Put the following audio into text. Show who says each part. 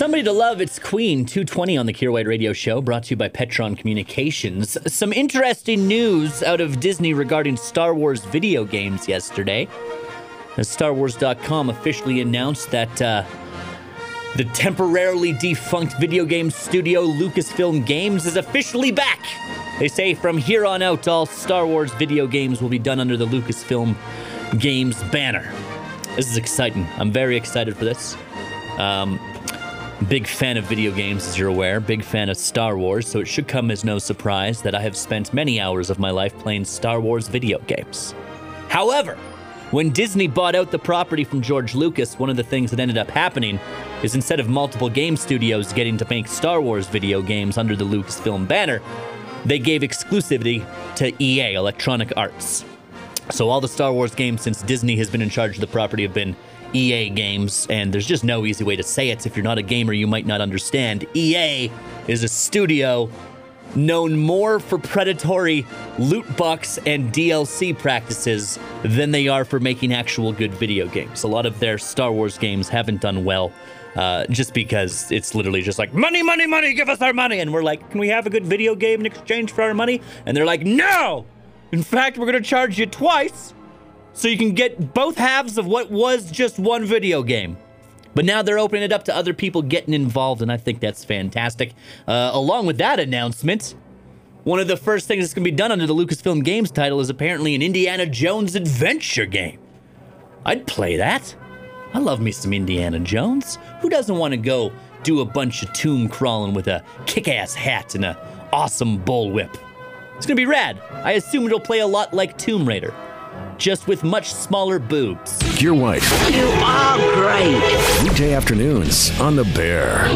Speaker 1: Somebody to Love, it's Queen 220 on the Kier White Radio Show, brought to you by Petron Communications. Some interesting news out of Disney regarding Star Wars video games yesterday. StarWars.com officially announced that uh, the temporarily defunct video game studio Lucasfilm Games is officially back. They say from here on out, all Star Wars video games will be done under the Lucasfilm Games banner. This is exciting. I'm very excited for this. Um, big fan of video games, as you're aware. Big fan of Star Wars, so it should come as no surprise that I have spent many hours of my life playing Star Wars video games. However, when Disney bought out the property from George Lucas, one of the things that ended up happening is instead of multiple game studios getting to make Star Wars video games under the Lucasfilm banner, they gave exclusivity to EA, Electronic Arts. So all the Star Wars games since Disney has been in charge of the property have been EA games, and there's just no easy way to say it. If you're not a gamer, you might not understand. EA is a studio known more for predatory loot box and DLC practices than they are for making actual good video games. A lot of their Star Wars games haven't done well. Uh, just because it's literally just like money, money, money, give us our money, and we're like, can we have a good video game in exchange for our money? And they're like, no. In fact, we're gonna charge you twice, so you can get both halves of what was just one video game. But now they're opening it up to other people getting involved, and I think that's fantastic. Uh, along with that announcement, one of the first things that's going to be done under the Lucasfilm Games title is apparently an Indiana Jones adventure game. I'd play that. I love me some Indiana Jones. Who doesn't want to go do a bunch of tomb crawling with a kick ass hat and a awesome bullwhip? It's going to be rad. I assume it'll play a lot like Tomb Raider, just with much smaller boobs.
Speaker 2: Kier White,
Speaker 3: You are great.
Speaker 2: weekday afternoons on The Bear.